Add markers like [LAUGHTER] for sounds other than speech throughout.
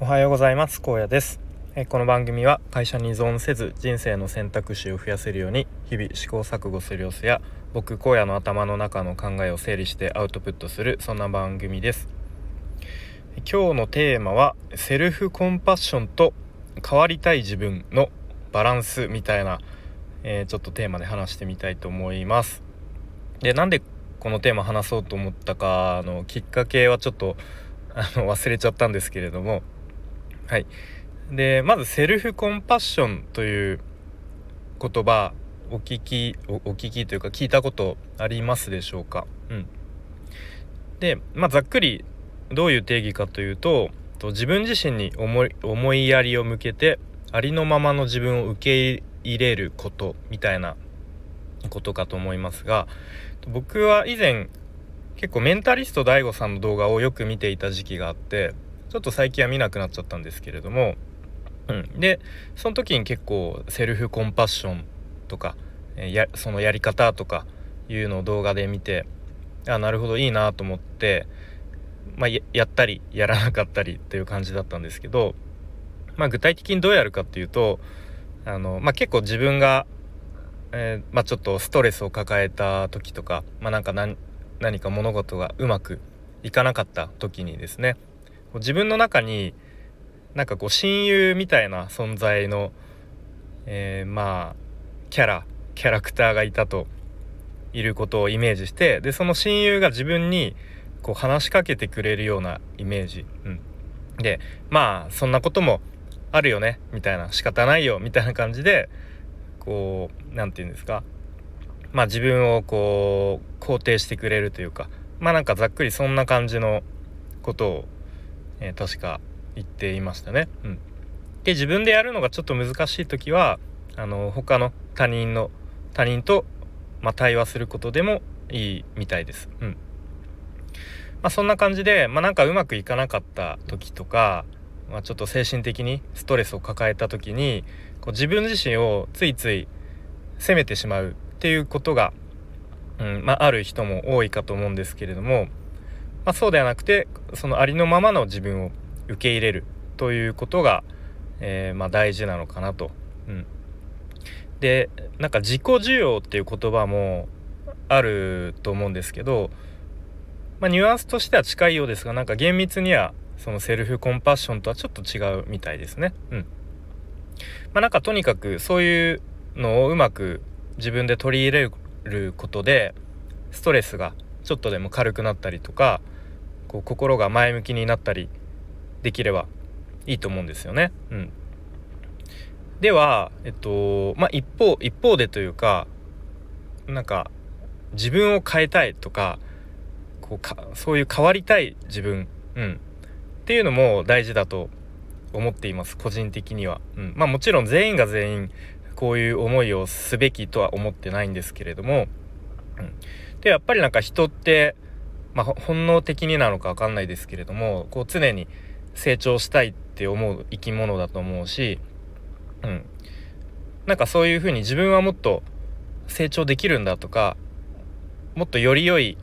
おはようございます。高野です。えこの番組は会社に依存せず人生の選択肢を増やせるように日々試行錯誤する様子や僕荒野の頭の中の考えを整理してアウトプットするそんな番組です。今日のテーマはセルフコンパッションと変わりたい自分のバランスみたいな、えー、ちょっとテーマで話してみたいと思います。でなんでこのテーマ話そうと思ったかのきっかけはちょっとあの忘れちゃったんですけれどもはい。でまずセルフコンパッションという言葉お聞きお聞きというか聞いたことありますでしょうか？うん。でまあざっくりどういう定義かというと自分自身に思い思いやりを向けてありのままの自分を受け入れることみたいなことかと思いますが僕は以前結構メンタリスト DAIGO さんの動画をよく見ていた時期があってちょっと最近は見なくなっちゃったんですけれども、うん、でその時に結構セルフコンパッションとかやそのやり方とかいうのを動画で見てあなるほどいいなと思って、まあ、やったりやらなかったりっていう感じだったんですけど、まあ、具体的にどうやるかっていうとあの、まあ、結構自分が、えー、ま、ちょっとストレスを抱えた時とか、まあ、なんか何か物事がうまくいかなかった時にですね自分の中になんかこう親友みたいな存在の、えー、まあキャラキャラクターがいたといることをイメージしてでその親友が自分にこう話しかけてくれるようなイメージ、うん、でまあそんなこともあるよねみたいな仕方ないよみたいな感じでこう何て言うんですかまあ自分をこう肯定してくれるというかまあなんかざっくりそんな感じのことをえー、確か言っていましたね。うん、で自分でやるのがちょっと難しい時はあの他の他人の他人と、まあ、対話することでもいいみたいです。うんまあ、そんな感じで、まあ、なんかうまくいかなかった時とか、まあ、ちょっと精神的にストレスを抱えた時にこう自分自身をついつい責めてしまうっていうことが、うんまあ、ある人も多いかと思うんですけれどもまあ、そうではなくてそのありのままの自分を受け入れるということが、えー、まあ、大事なのかなと。うん、でなんか自己需要っていう言葉もあると思うんですけど、まあ、ニュアンスとしては近いようですがなんか厳密にはそのセルフコンパッションとはちょっと違うみたいですね。うんまあ、なんかとにかくそういうのをうまく自分で取り入れることでストレスがちょっとでも軽くなったりとかこう心が前向きになったりできればいいと思うんですよね。うん、では、えっとまあ、一方一方でというかなんか自分を変えたいとかこうかそういう変わりたい自分、うん、っていうのも大事だと思っています個人的には。うん、まあもちろん全員が全員こういう思いをすべきとは思ってないんですけれども、うん、でやっぱりなんか人ってまあ、本能的になのか分かんないですけれどもこう常に成長したいって思う生き物だと思うし、うん、なんかそういうふうに自分はもっと成長できるんだとかもっとより良い、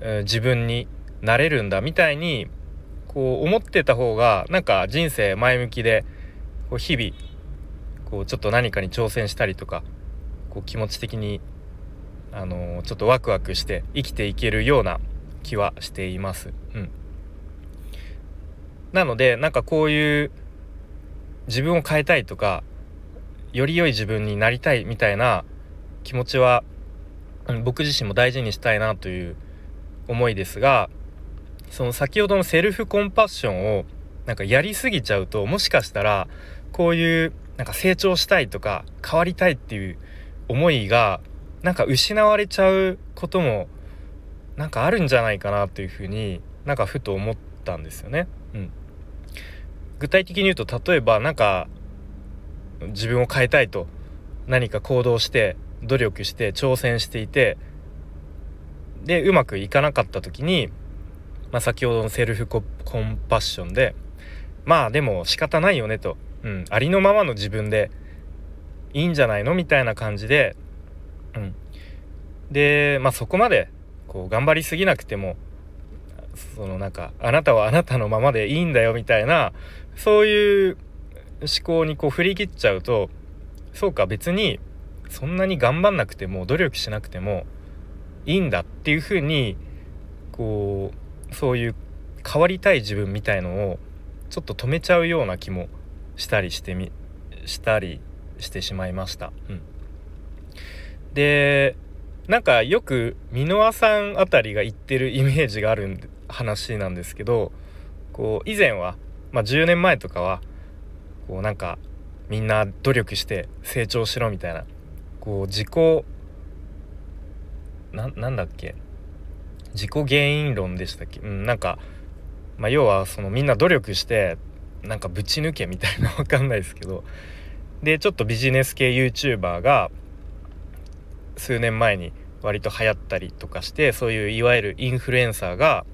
えー、自分になれるんだみたいにこう思ってた方がなんか人生前向きでこう日々こうちょっと何かに挑戦したりとかこう気持ち的にあの、ちょっとワクワクして生きていけるような気はしています。うん、なのでなんかこういう自分を変えたいとかより良い自分になりたいみたいな気持ちは、うん、僕自身も大事にしたいなという思いですがその先ほどのセルフコンパッションをなんかやりすぎちゃうともしかしたらこういうなんか成長したいとか変わりたいっていう思いがなんか失われちゃうこともなんかあるんじゃないかなというふうになんかふと思ったんですよね。うん、具体的に言うと例えばなんか自分を変えたいと。何か行動して努力して挑戦していて。でうまくいかなかった時に、まあ、先ほどのセルフコンパッションでまあでも仕方ないよねと、うん、ありのままの自分でいいんじゃないのみたいな感じでうん、で、まあ、そこまでこう頑張りすぎなくてもそのなんかあなたはあなたのままでいいんだよみたいなそういう思考にこう振り切っちゃうとそうか別にそんなに頑張んなくても努力しなくてもいいんだっていうふうにこうそういう変わりたい自分みたいのをちょっと止めちゃうような気もしたりしてみしたりしてしまいました。うん、でなんかよく箕輪さんあたりが言ってるイメージがある話なんですけどこう以前は、まあ、10年前とかはこうなんかみんな努力して成長しろみたいなこう自己なんだっけ自己原因論でしたっけ？うんなんか、まあ、要はそのみんな努力してなんかぶち抜けみたいなわかんないですけど。でちょっとビジネス系 YouTuber が数年前に割と流行ったりとかしてそういういわゆるインフルエンサーが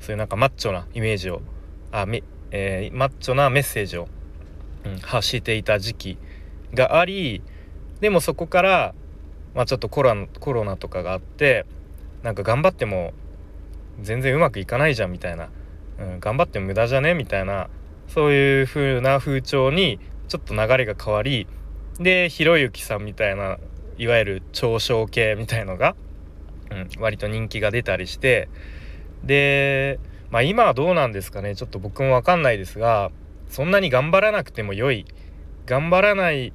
そういうなんかマッチョなイメージをあめ、えー、マッチョなメッセージを、うん、発していた時期がありでもそこから、まあ、ちょっとコロナコロナとかがあってなんか頑張っても全然うまくいかないじゃんみたいな、うん、頑張っても無駄じゃねみたいなそういう風な風潮にちょっと流れが変わりでひろゆきさんみたいないわゆる嘲笑系みたいのが、うん、割と人気が出たりしてでまあ今はどうなんですかねちょっと僕も分かんないですがそんなに頑張らなくても良い頑張らない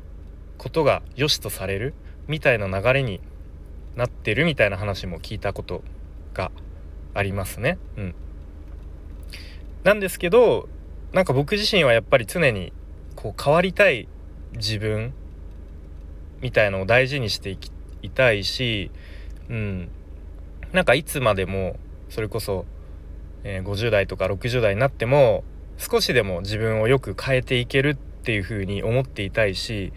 ことが良しとされるみたいな流れになってるみたいな話も聞いたことがありますね。うん、なんですけどなんか僕自身はやっぱり常にこう変わりたい自分みたいのを大事にしていきいたいし、うん、なんかいつまでもそれこそ、えー、50代とか60代になっても少しでも自分をよく変えていけるっていうふうに思っていたいし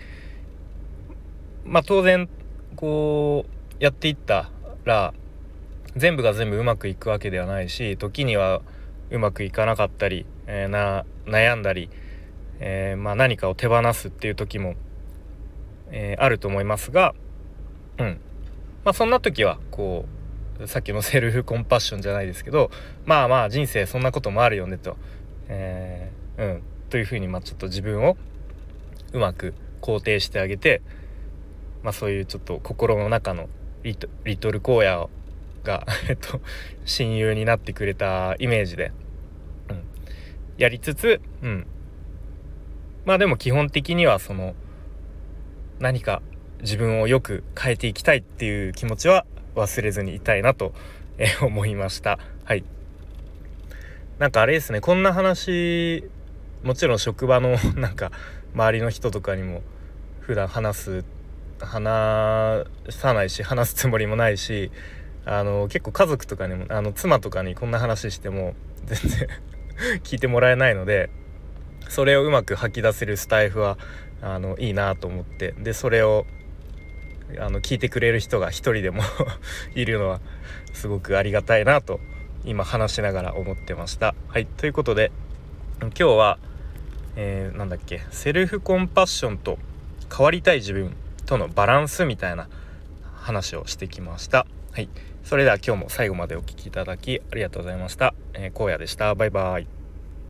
まあ当然こうやっていったら全部が全部うまくいくわけではないし時にはうまくいかなかったり、えー、な悩んだり、えー、まあ、何かを手放すっていう時もえー、あると思いますが、うん。まあ、そんな時はこうさっきのセルフコンパッションじゃないですけどまあまあ人生そんなこともあるよねと、えー、うん。というふうにまあちょっと自分をうまく肯定してあげて、まあ、そういうちょっと心の中のリトリトル荒野が、[LAUGHS] えっと、親友になってくれたイメージで、うん、やりつつ、うん、まあでも基本的にはその何か自分をよく変えていきたいっていう気持ちは忘れずにいたいなと、え [LAUGHS] 思いました。はい。なんかあれですね。こんな話もちろん職場の [LAUGHS] なんか周りの人とかにも普段話す話さないし話すつもりもないしあの結構家族とかにもあの妻とかにこんな話しても全然 [LAUGHS] 聞いてもらえないのでそれをうまく吐き出せるスタイフはあのいいなと思ってでそれをあの聞いてくれる人が一人でも [LAUGHS] いるのはすごくありがたいなと今話しながら思ってました。はいということで今日は、えー、なんだっけセルフコンパッションと変わりたい自分とのバランスみたいな話をしてきました。はい、それでは今日も最後までお聴きいただきありがとうございました。えー、荒野でした。バイバーイ。